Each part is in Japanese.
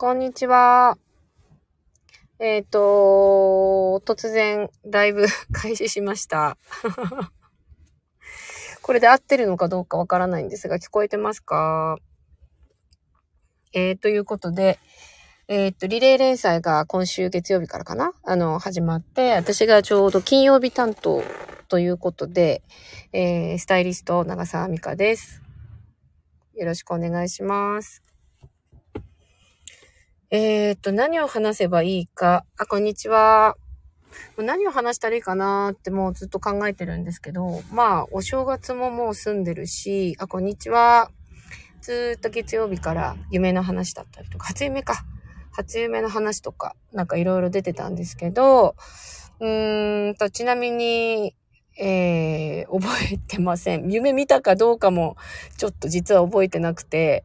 こんにちは。えっ、ー、と、突然、だいぶ 開始しました。これで合ってるのかどうかわからないんですが、聞こえてますか？えー、ということで、えっ、と、リレー連載が今週月曜日からかな？あの、始まって、私がちょうど金曜日担当ということで、えー、スタイリスト、長澤美香です。よろしくお願いします。えー、っと、何を話せばいいか。あ、こんにちは。何を話したらいいかなってもうずっと考えてるんですけど、まあ、お正月ももう済んでるし、あ、こんにちは。ずっと月曜日から夢の話だったりとか、初夢か。初夢の話とか、なんかいろいろ出てたんですけど、うーんと、ちなみに、えー、覚えてません。夢見たかどうかも、ちょっと実は覚えてなくて、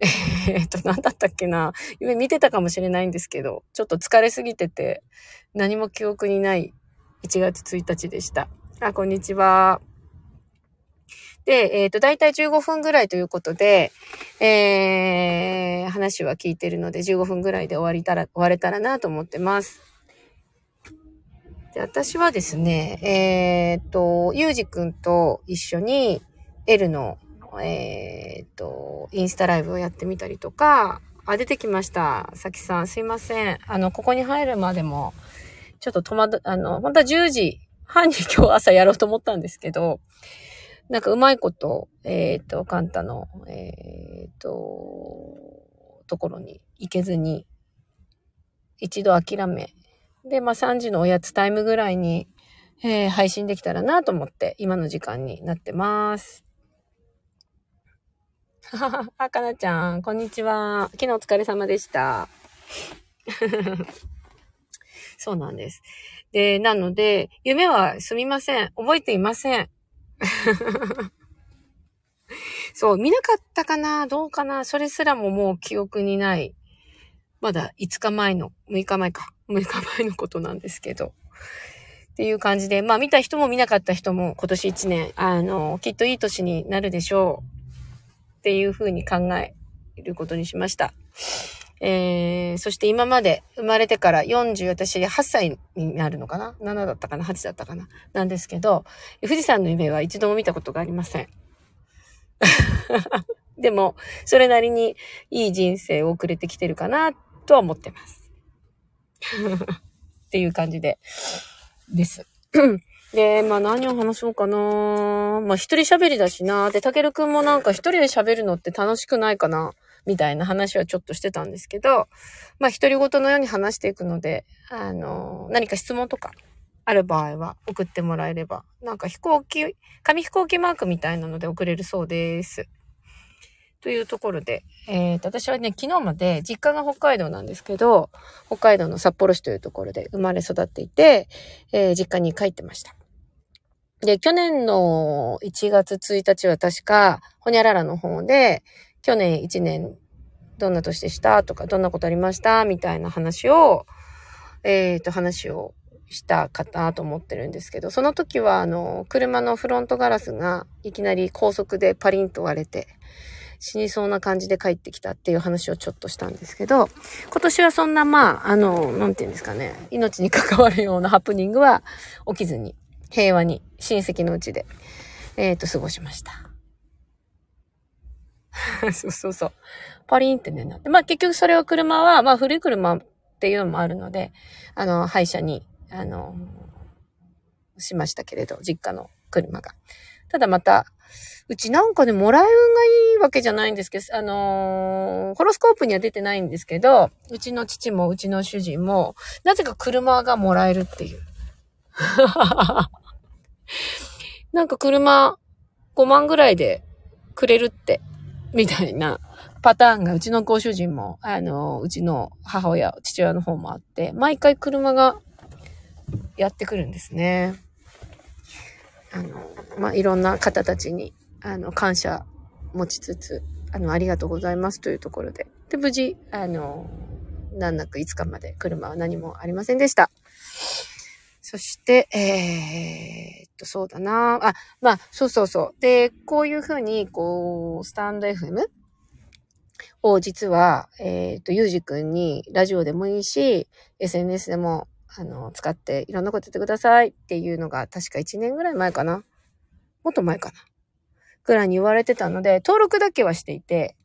えっと、何だったっけな。夢見てたかもしれないんですけど、ちょっと疲れすぎてて、何も記憶にない1月1日でした。あ、こんにちは。で、えっ、ー、と、だいたい15分ぐらいということで、えー、話は聞いてるので15分ぐらいで終わりたら、終われたらなと思ってます。で、私はですね、えっ、ー、と、ゆうじくんと一緒に L のえー、っと、インスタライブをやってみたりとか、あ、出てきました。さきさん、すいません。あの、ここに入るまでも、ちょっと戸惑、あの、本当は10時半に 今日朝やろうと思ったんですけど、なんかうまいこと、えっ、と、カンタの、えっ、と、ところに行けずに、一度諦め、で、まあ3時のおやつタイムぐらいに、えー、配信できたらなと思って、今の時間になってます。あ、かなちゃん、こんにちは。昨日お疲れ様でした。そうなんです。で、なので、夢はすみません。覚えていません。そう、見なかったかな？どうかな？それすらももう記憶にない。まだ5日前の、6日前か。6日前のことなんですけど。っていう感じで、まあ見た人も見なかった人も今年1年、あの、きっといい年になるでしょう。っていうふうに考えることにしました。えー、そして今まで生まれてから40、私8歳になるのかな ?7 だったかな ?8 だったかな？なんですけど、富士山の夢は一度も見たことがありません。でも、それなりにいい人生を送れてきてるかなとは思ってます。っていう感じで、です。で、まあ何を話そうかな。まあ一人喋りだしな。で、たけるくんもなんか一人で喋るのって楽しくないかな。みたいな話はちょっとしてたんですけど、まあ独り言のように話していくので、あの、何か質問とかある場合は送ってもらえれば、なんか飛行機、紙飛行機マークみたいなので送れるそうです。というところで、えー、と、私はね、昨日まで実家が北海道なんですけど、北海道の札幌市というところで生まれ育っていて、えー、実家に帰ってました。で、去年の1月1日は確か、ほにゃららの方で、去年1年、どんな年でした？とか、どんなことありました？みたいな話を、えっ、ー、と、話をしたかなと思ってるんですけど、その時は、あの、車のフロントガラスがいきなり高速でパリンと割れて、死にそうな感じで帰ってきたっていう話をちょっとしたんですけど、今年はそんな、まあ、あの、なんていうんですかね、命に関わるようなハプニングは起きずに、平和に親戚のうちで、えっ、ー、と、過ごしました。そうそうそう。パリンってね、なって。まあ結局それは車は、まあ古い車っていうのもあるので、あの、廃車に、あの、しましたけれど、実家の車が。ただまた、うちなんかね、もらい運がいいわけじゃないんですけど、あのー、ホロスコープには出てないんですけど、うちの父もうちの主人も、なぜか車がもらえるっていう。なんか車5万ぐらいでくれるって、みたいなパターンがうちのご主人も、あの、うちの母親、父親の方もあって、毎回車がやってくるんですね。あの、まあ、いろんな方たちに、あの、感謝持ちつつ、あの、ありがとうございますというところで。で、無事、あの、難なく5日まで車は何もありませんでした。そして、えー、っと、そうだなあ、まあ、そうそうそう。で、こういうふうに、こう、スタンド FM を実は、えっ、と、ゆうじくんにラジオでもいいし、SNS でも、あの、使っていろんなこと言ってくださいっていうのが確か1年ぐらい前かな。もっと前かな。ぐらいに言われてたので、登録だけはしていて、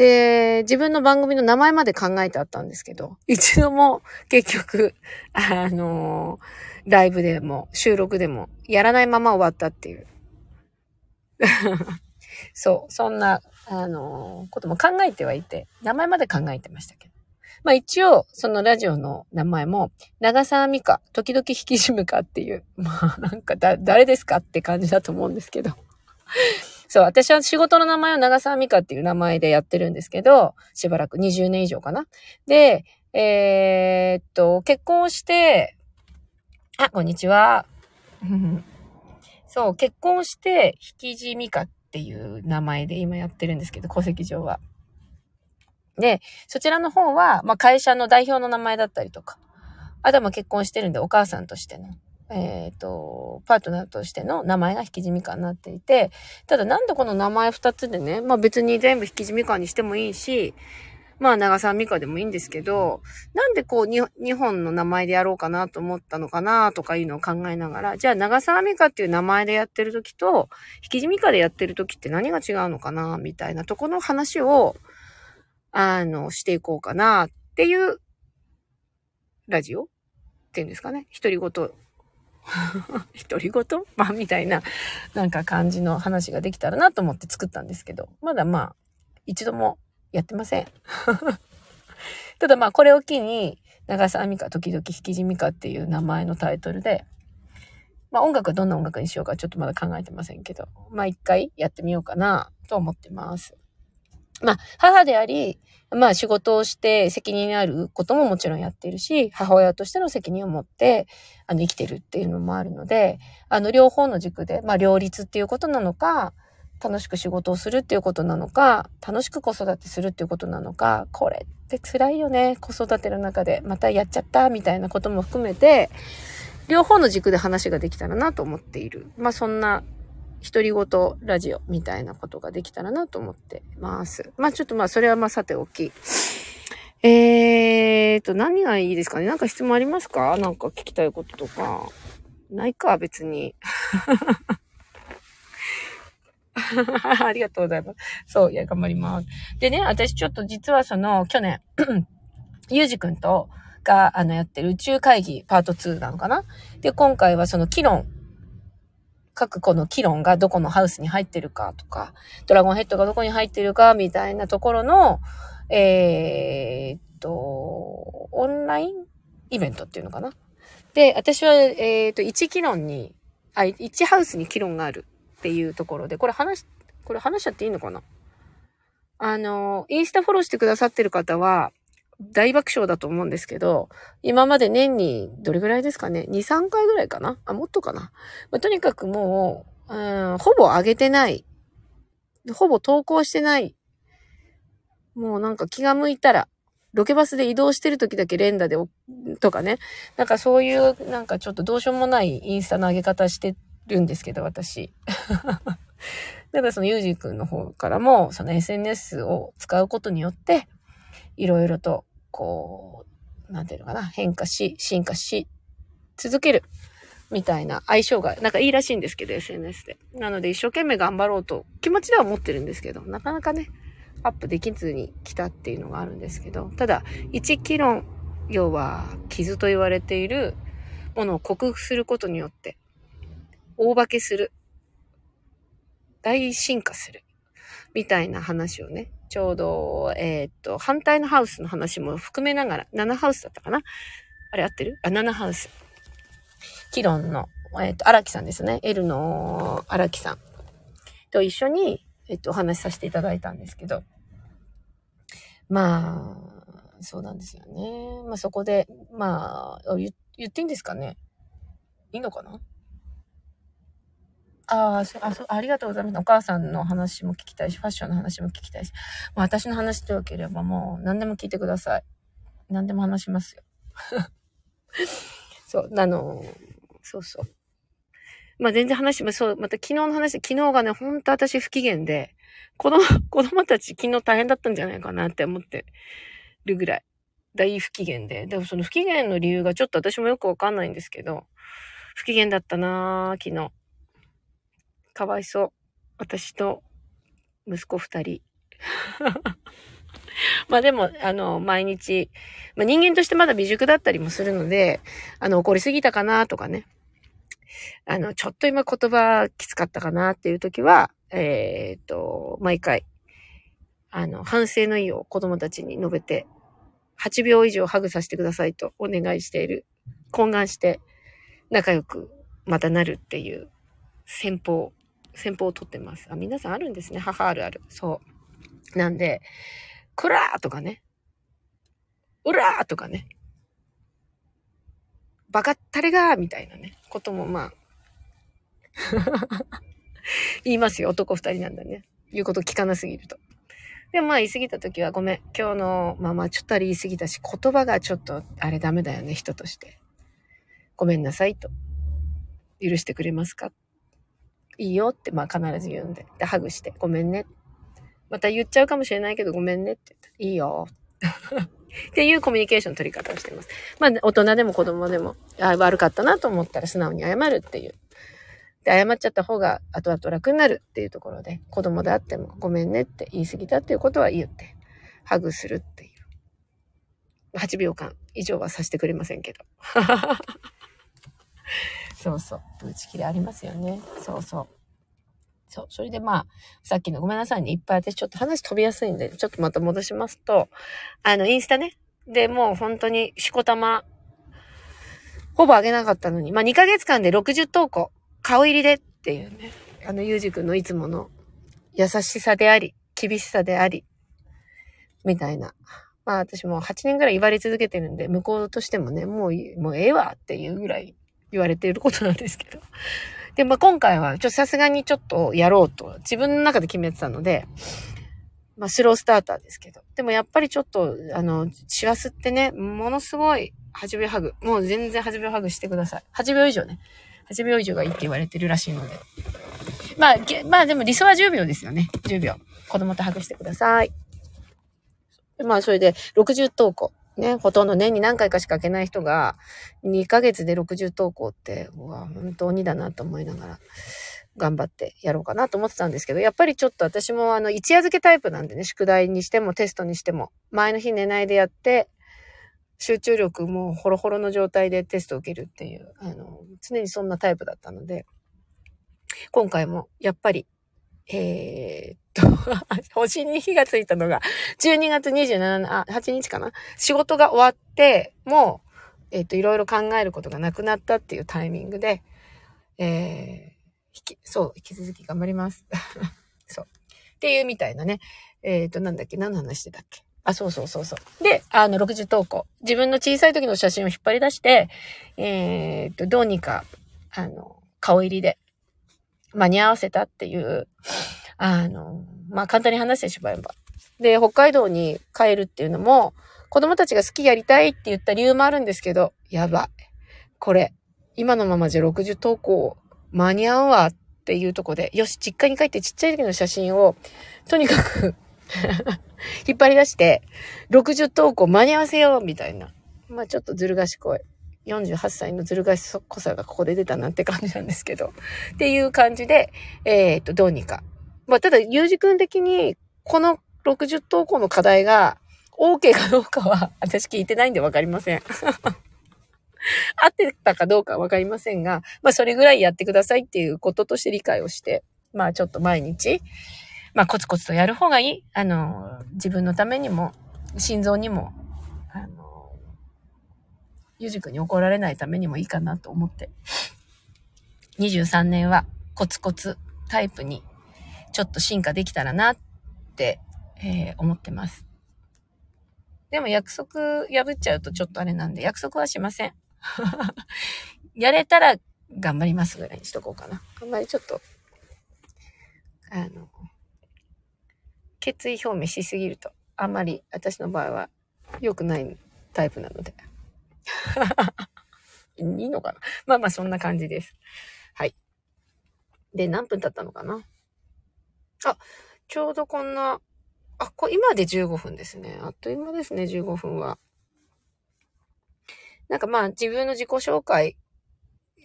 で、自分の番組の名前まで考えてあったんですけど、一度も結局、あの、ライブでも収録でもやらないまま終わったっていう。そう、そんな、あの、ことも考えてはいて、名前まで考えてましたけど。まあ一応、そのラジオの名前も、長澤美香、時々引き締むかっていう、まあなんかだ、誰ですかって感じだと思うんですけど。そう、私は仕事の名前は長澤美香っていう名前でやってるんですけど、しばらく20年以上かな。で、えー、っと、結婚して、あ、こんにちは。そう、結婚して、引き地美香っていう名前で今やってるんですけど、戸籍上は。で、そちらの方は、まあ、会社の代表の名前だったりとか、あとはま結婚してるんでお母さんとしてのえっ、ー、と、パートナーとしての名前が引き地みかになっていて、ただなんでこの名前二つでね、まあ別に全部引き地みかにしてもいいし、まあ長澤美香でもいいんですけど、なんでこう日本の名前でやろうかなと思ったのかなとかいうのを考えながら、じゃあ長澤美香っていう名前でやってる時と、引き地美香でやってる時って何が違うのかなみたいなとこの話を、あの、していこうかなっていうラジオっていうんですかね。独り言 独り言？まあ、みたいな、なんか感じの話ができたらなと思って作ったんですけど、まだまあ、一度もやってません。ただまあ、これを機に、長澤美香、時々引き地美香っていう名前のタイトルで、まあ音楽はどんな音楽にしようかちょっとまだ考えてませんけど、まあ一回やってみようかなと思ってます。まあ母であり、まあ仕事をして責任あることももちろんやっているし、母親としての責任を持って、あの、生きてるっていうのもあるので、あの、両方の軸で、まあ両立っていうことなのか、楽しく仕事をするっていうことなのか、楽しく子育てするっていうことなのか、これって辛いよね。子育ての中で、またやっちゃったみたいなことも含めて、両方の軸で話ができたらなと思っている。まあそんな独り言ラジオみたいなことができたらなと思ってます。まあちょっとまあそれはまあさておき。えーと、何がいいですかね？なんか質問ありますか？なんか聞きたいこととか。ないか、別に。ありがとうございます。そう、いや、頑張ります。でね、私ちょっと実はその、去年、ゆうじくんと、が、あの、やってる宇宙会議パート2なのかな？で、今回はその、議論各個の議論がどこのハウスに入ってるかとか、ドラゴンヘッドがどこに入ってるかみたいなところの、えー、っと、オンラインイベントっていうのかな。で、私は、えー、っと、1議論に、あ、1ハウスに議論があるっていうところで、これ話、これ話しちゃっていいのかな？あの、インスタフォローしてくださってる方は、大爆笑だと思うんですけど、今まで年にどれぐらいですかね ?2、3回ぐらいかな？あ、もっとかな、まあ、とにかくもう、うん、ほぼ上げてない。ほぼ投稿してない。もうなんか気が向いたら、ロケバスで移動してる時だけ連打で、とかね。なんかそういう、なんかちょっとどうしようもないインスタの上げ方してるんですけど、私。だからそのゆうじくんの方からも、その SNS を使うことによって、いろいろとこう、なんていうのかな、変化し、進化し、続ける。みたいな相性が、なんかいいらしいんですけど、SNS で。なので一生懸命頑張ろうと、気持ちでは思ってるんですけど、なかなかね、アップできずに来たっていうのがあるんですけど、ただ、一議論、要は、傷と言われているものを克服することによって、大化けする。大進化する。みたいな話をね、ちょうど、えー、っと、反対のハウスの話も含めながら、7ハウスだったかな？あれ合ってる？あ、7ハウス。キロンの、えー、っと、荒木さんですね。L の荒木さんと一緒に、えっと、お話しさせていただいたんですけど、まあ、そうなんですよね。まあそこで、まあ、言っていいんですかね？いいのかな？ああ、そ、あ、そ、ありがとうございます。お母さんの話も聞きたいし、ファッションの話も聞きたいし、まあ、私の話でよければもう何でも聞いてください。何でも話しますよ。そう、あの、そうそう。まあ、全然話もそう、また昨日の話、昨日がね、ほんと私不機嫌で、子供、子供たち昨日大変だったんじゃないかなって思ってるぐらい。大不機嫌で。でもその不機嫌の理由がちょっと私もよくわかんないんですけど、不機嫌だったなぁ、昨日。かわいそう。私と息子二人。まあでも、あの、毎日、まあ人間としてまだ未熟だったりもするので、あの、怒りすぎたかなとかね。あの、ちょっと今言葉きつかったかなっていう時は、えっ、と、毎回、あの、反省の意を子供たちに述べて、8秒以上ハグさせてくださいとお願いしている。懇願して仲良くまたなるっていう戦法、戦法をとってます。あ、皆さんあるんですね。母あるある。そう。なんで、くらーとかね。うらーとかね。バカったれがーみたいなね、こともまあ 言いますよ。男二人なんだね。言うこと聞かなすぎると。でもまあ言い過ぎた時はごめん。今日のまあまちょっとあれ言い過ぎたし、言葉がちょっとあれダメだよね、人として。ごめんなさいと。許してくれますか？いいよってまあ必ず言うんで。で、ハグして、ごめんね。また言っちゃうかもしれないけどごめんねって言ったら、いいよ。っていうコミュニケーションの取り方をしています。まあ、大人でも子供でも、あ悪かったなと思ったら素直に謝るっていうで、謝っちゃった方が後々楽になるっていうところで、子供であってもごめんねって言い過ぎたっていうことは言って、ハグするっていう。8秒間以上はさせてくれませんけど。そうそう。打ち切りありますよね。そうそう。そう。それでまあ、さっきのごめんなさいね。いっぱい私ちょっと話飛びやすいんで、ちょっとまた戻しますと、あの、インスタね。で、もう本当にしこたま、ほぼ上げなかったのに、まあ2ヶ月間で60投稿。顔入りでっていうね、あの、ゆうじくんのいつもの優しさであり、厳しさであり、みたいな。まあ私も8年ぐらい言われ続けてるんで、向こうとしてもね、もう、もうええわっていうぐらい言われていることなんですけど。で、まあ今回は、ちょ、さすがにちょっとやろうと、自分の中で決めてたので、まあスロースターターですけど。でもやっぱりちょっと、あの、シワスってね、ものすごい8秒ハグ。もう全然8秒ハグしてください。8秒以上ね。8秒以上がいいって言われてるらしいので。まあ、まあでも理想は10秒ですよね。10秒。子供とハグしてください。まあそれで60投稿。ね、ほとんど年に何回かしか開けない人が、2ヶ月で60投稿って、うわ、本当にだなと思いながら、頑張ってやろうかなと思ってたんですけど、やっぱりちょっと私もあの、一夜漬けタイプなんでね、宿題にしてもテストにしても、前の日寝ないでやって、集中力もホロホロの状態でテストを受けるっていう、あの、常にそんなタイプだったので、今回もやっぱり、えー、っと、星に火がついたのが、12月27、あ、8日かな？仕事が終わって、もう、えー、っと、いろいろ考えることがなくなったっていうタイミングで、えー、引き、そう、引き続き頑張ります。そう。っていうみたいなね。えー、っと、なんだっけ？何の話してたっけ？あ、そうそうそうそう。で、あの、60投稿。自分の小さい時の写真を引っ張り出して、えー、っと、どうにか、あの、顔入りで間に合わせたっていう、あの、まあ、簡単に話してしまえば。で、北海道に帰るっていうのも、子供たちが好きやりたいって言った理由もあるんですけど、やばい。これ、今のままじゃ60投稿間に合うわっていうとこで、よし、実家に帰ってちっちゃい時の写真を、とにかく 引っ張り出して、60投稿間に合わせようみたいな。まあちょっとずる賢い。48歳のずる賢さがここで出たなって感じなんですけど。っていう感じで、えー、っと、どうにか。まあただ、ゆうじくん的に、この60投稿の課題が、OK かどうかは、私聞いてないんでわかりません。合ってたかどうかわかりませんが、まあそれぐらいやってくださいっていうこととして理解をして、まあちょっと毎日、まあ、コツコツとやる方がいい。あの、自分のためにも、心臓にも、ゆじくんに怒られないためにもいいかなと思って、23年はコツコツタイプにちょっと進化できたらなって、えー、思ってます。でも約束破っちゃうとちょっとあれなんで、約束はしません。やれたら頑張りますぐらいにしとこうかな。あんまりちょっと、あの、決意表明しすぎると、あんまり私の場合は良くないタイプなので。いいのかな？まあまあそんな感じです。はい。で、何分経ったのかな？あ、ちょうどこんな、あ、こ今で15分ですね。あっという間ですね、15分は。なんかまあ自分の自己紹介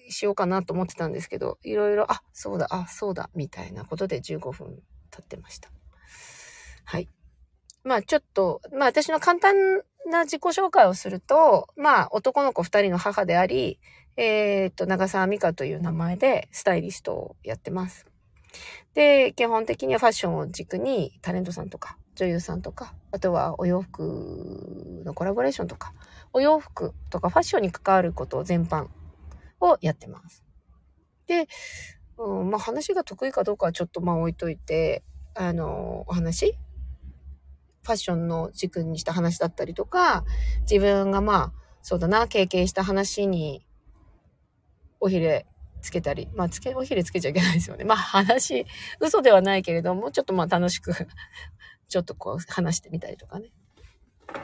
しようかなと思ってたんですけど、いろいろ、あ、そうだ、あ、そうだ、みたいなことで15分経ってました。はい。まあちょっと、まあ私の簡単な自己紹介をすると、まあ男の子二人の母であり、えー、っと、長澤美香という名前でスタイリストをやってます。で、基本的にはファッションを軸にタレントさんとか女優さんとか、あとはお洋服のコラボレーションとか、お洋服とかファッションに関わること全般をやってます。で、うん、まあ話が得意かどうかはちょっとまあ置いといて、あの、お話ファッションの軸にした話だったりとか、自分がまあ、そうだな、経験した話に、おひれつけたり、まあ、つけ、おひれつけちゃいけないですよね。まあ、話、嘘ではないけれども、ちょっとまあ楽しく ちょっとこう話してみたりとかね。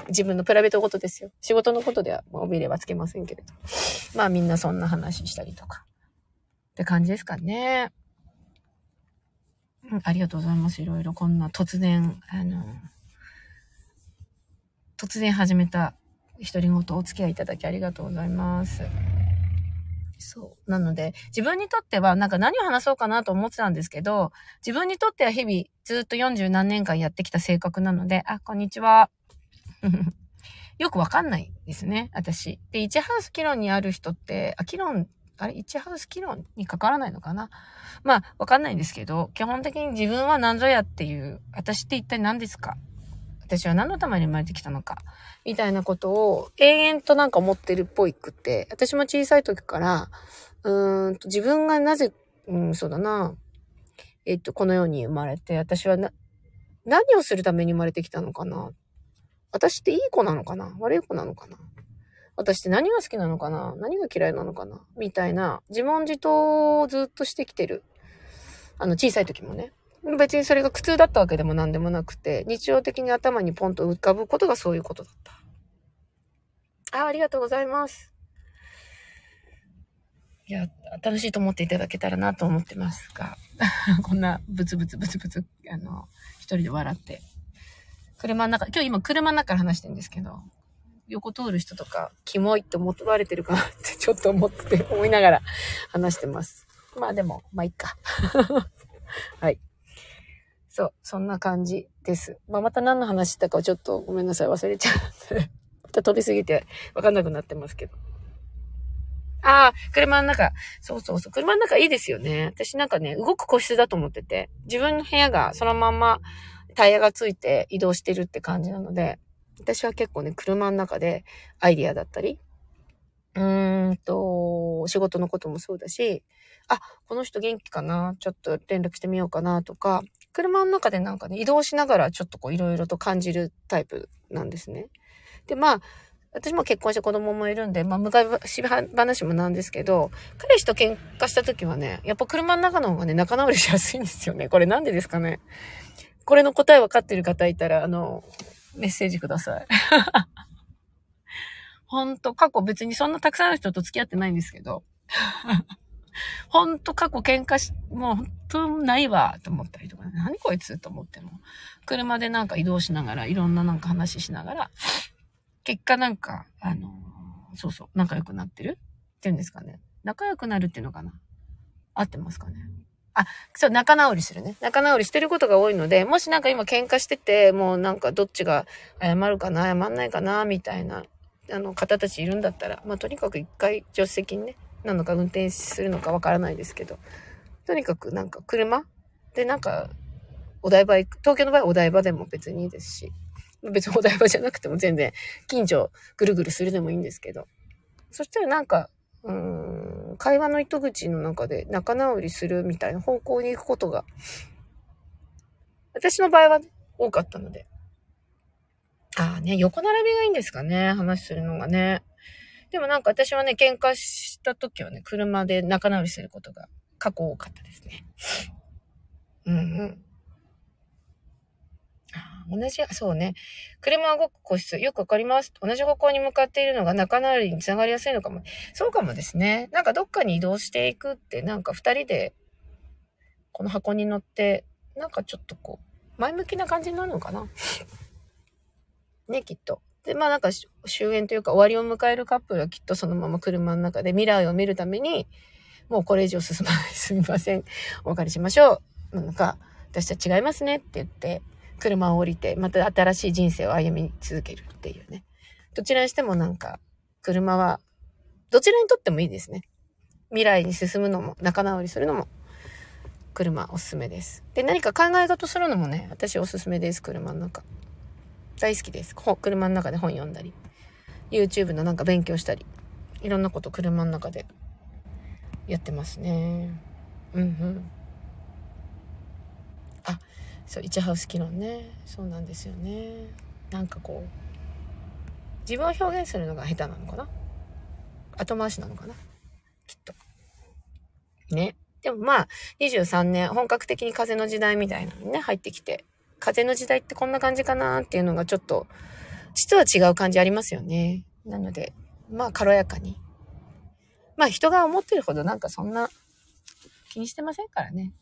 自分のプライベートことですよ。仕事のことでは、まあ、おびれはつけませんけれど。まあみんなそんな話したりとか。って感じですかね。ありがとうございます。いろいろこんな突然、あの、突然始めた独り言お付き合いいただきありがとうございます。そう。なので、自分にとっては、なんか何を話そうかなと思ってたんですけど、自分にとっては日々、ずっと40何年間やってきた性格なので、あ、こんにちは。よくわかんないですね、私。で、1ハウスキロンにある人って、あ、キロン、あれ、1ハウスキロンにかからないのかな？まあ、わかんないんですけど、基本的に自分は何ぞやっていう、私って一体何ですか？私は何のために生まれてきたのかみたいなことを永遠となんか思ってるっぽいくって、私も小さい時から、うーんと自分がなぜ、うん、そうだな、えっと、この世に生まれて、私はな、何をするために生まれてきたのかな私っていい子なのかな悪い子なのかな私って何が好きなのかな何が嫌いなのかなみたいな自問自答をずっとしてきてる。あの、小さい時もね。別にそれが苦痛だったわけでも何でもなくて、日常的に頭にポンと浮かぶことがそういうことだった。あ、ありがとうございます。いや、楽しいと思っていただけたらなと思ってますが、こんなブツブツブツブツ、あの、一人で笑って。車の中、今日今車の中から話してるんですけど、横通る人とか、キモいって思われてるかなって ちょっと思って、思いながら話してます。まあでも、まあいっか。はい。そう、そんな感じです。まあ、また何の話したかちょっとごめんなさい、忘れちゃう。また飛びすぎてわかんなくなってますけど。ああ、車の中。そうそうそう。車の中いいですよね。私なんかね、動く個室だと思ってて、自分の部屋がそのまんまタイヤがついて移動してるって感じなので、私は結構ね、車の中でアイディアだったり、うーんと、仕事のこともそうだし、あ、この人元気かな？ちょっと連絡してみようかなとか、車の中でなんかね、移動しながらちょっとこういろいろと感じるタイプなんですね。で、まあ、私も結婚して子供もいるんで、まあ、昔話もなんですけど、彼氏と喧嘩した時はね、やっぱ車の中の方がね、仲直りしやすいんですよね。これなんでですかね。これの答え分かってる方いたら、あの、メッセージください。ほんと、過去別にそんなたくさんの人と付き合ってないんですけど、ほんと過去喧嘩し、もうほんとないわ、と思ったりとか、ね、何こいつと思っても。車でなんか移動しながら、いろんななんか話しながら、結果なんか、あのー、そうそう、仲良くなってる？っていうんですかね。仲良くなるっていうのかな？合ってますかね？あ、そう、仲直りするね。仲直りしてることが多いので、もしなんか今喧嘩してて、もうなんかどっちが謝るかな、謝んないかな、みたいな、あの、方たちいるんだったら、まあ、とにかく一回助手席にね、なのか運転するのかわからないですけど、とにかくなんか車でなんか、お台場行く、東京の場合お台場でも別にいいですし、別にお台場じゃなくても全然近所ぐるぐるするでもいいんですけど、そしたらなんか、うん、会話の糸口の中で仲直りするみたいな方向に行くことが、私の場合は多かったので。ああね、横並びがいいんですかね、話するのがね。でもなんか私はね、喧嘩した時はね、車で仲直りすることが過去多かったですね。うんうん。同じ、そうね。車は動く個室、よくわかります。同じ方向に向かっているのが仲直りにつながりやすいのかも。そうかもですね。なんかどっかに移動していくって、なんか二人で、この箱に乗って、なんかちょっとこう、前向きな感じになるのかなね、きっと。で、まあなんか終焉というか終わりを迎えるカップルはきっとそのまま車の中で未来を見るために、もうこれ以上進まない、すみません。お別れしましょう。なのか、私たち違いますねって言って、車を降りて、また新しい人生を歩み続けるっていうね。どちらにしてもなんか、車は、どちらにとってもいいですね。未来に進むのも、仲直りするのも、車おすすめです。で、何か考え事するのもね、私おすすめです、車の中。大好きです。車の中で本読んだり、YouTube のなんか勉強したり、いろんなこと車の中でやってますね。うんうん。あ、そう、イチハウス機能ね。そうなんですよね。なんかこう、自分を表現するのが下手なのかな？後回しなのかな？きっと。ね。でもまあ、23年、本格的に風の時代みたいなのにね、入ってきて、風の時代ってこんな感じかなっていうのがちょっと、実は違う感じありますよね。なので、まあ軽やかに。まあ人が思ってるほどなんかそんな気にしてませんからね。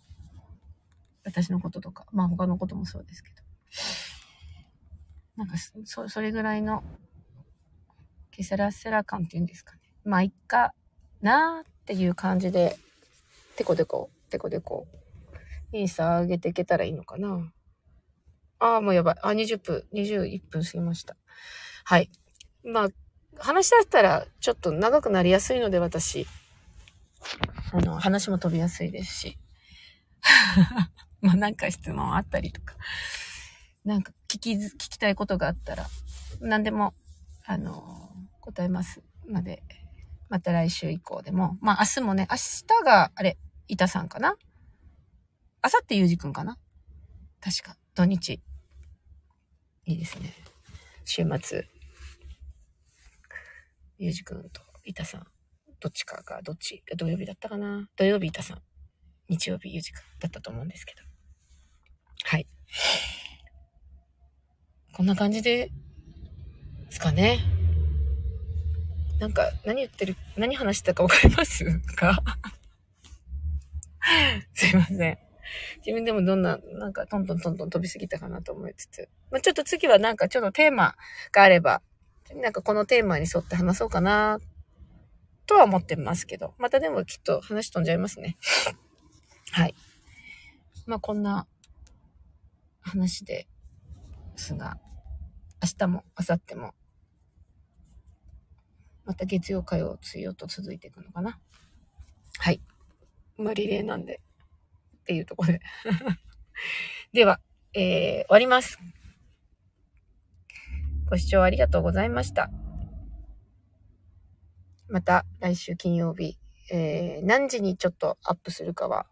私のこととか、まあ他のこともそうですけど。なんかそ、それぐらいの、ケセラセラ感っていうんですかね。まあいっかなーっていう感じで、テコテコ、テコテコ、インスタ上げていけたらいいのかな。ああ、もうやばい。あ、20分、21分過ぎました。はい。まあ、話し出したらちょっと長くなりやすいので、私。あの、話も飛びやすいですし。まあ、なんか質問あったりとか。なんか聞き、聞きたいことがあったら、何でも、あの、答えますので、また来週以降でも。まあ、明日もね、明日が、あれ、板さんかな？明後日ゆうじくんかな？確か、土日。いいですね。週末、ゆうじくんといたさん、どっちかが、どっち、土曜日だったかな？土曜日いたさん、日曜日ゆうじくんだったと思うんですけど。はい。こんな感じで、ですかね。なんか、何言ってる、何話してたかわかります？か すいません。自分でもどんな、なんかトントントントン飛びすぎたかなと思いつつ。まあ、ちょっと次はなんかちょっとテーマがあれば、なんかこのテーマに沿って話そうかな、とは思ってますけど。またでもきっと話飛んじゃいますね。はい。まあこんな話ですが、明日も明後日も、また月曜火曜水曜と続いていくのかな。はい。まあリレーなんで。っていうところで では、えー、終わります。ご視聴ありがとうございました。また来週金曜日、えー、何時にちょっとアップするかは、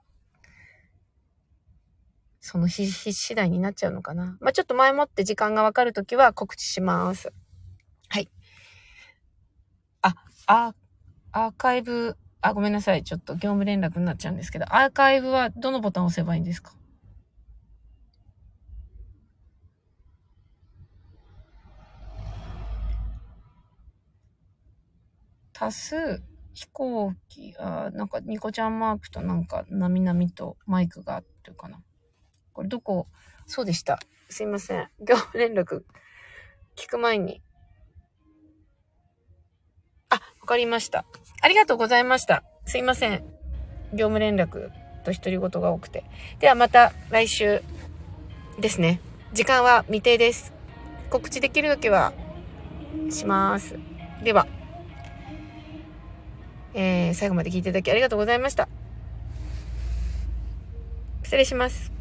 その日、日次第になっちゃうのかな。まあ、ちょっと前もって時間がわかるときは告知します。はい。あ、あ、アーカイブあ、ごめんなさい。ちょっと業務連絡になっちゃうんですけど、アーカイブはどのボタンを押せばいいんですか？多数、飛行機、あ、なんかニコちゃんマークとなんか、なみなみとマイクがあるかな。これどこ、そうでした。すいません。業務連絡聞く前にわかりました。ありがとうございました。すいません。業務連絡と独り言が多くて。ではまた来週ですね。時間は未定です。告知できる時はします。では、えー、最後まで聞いていただきありがとうございました。失礼します。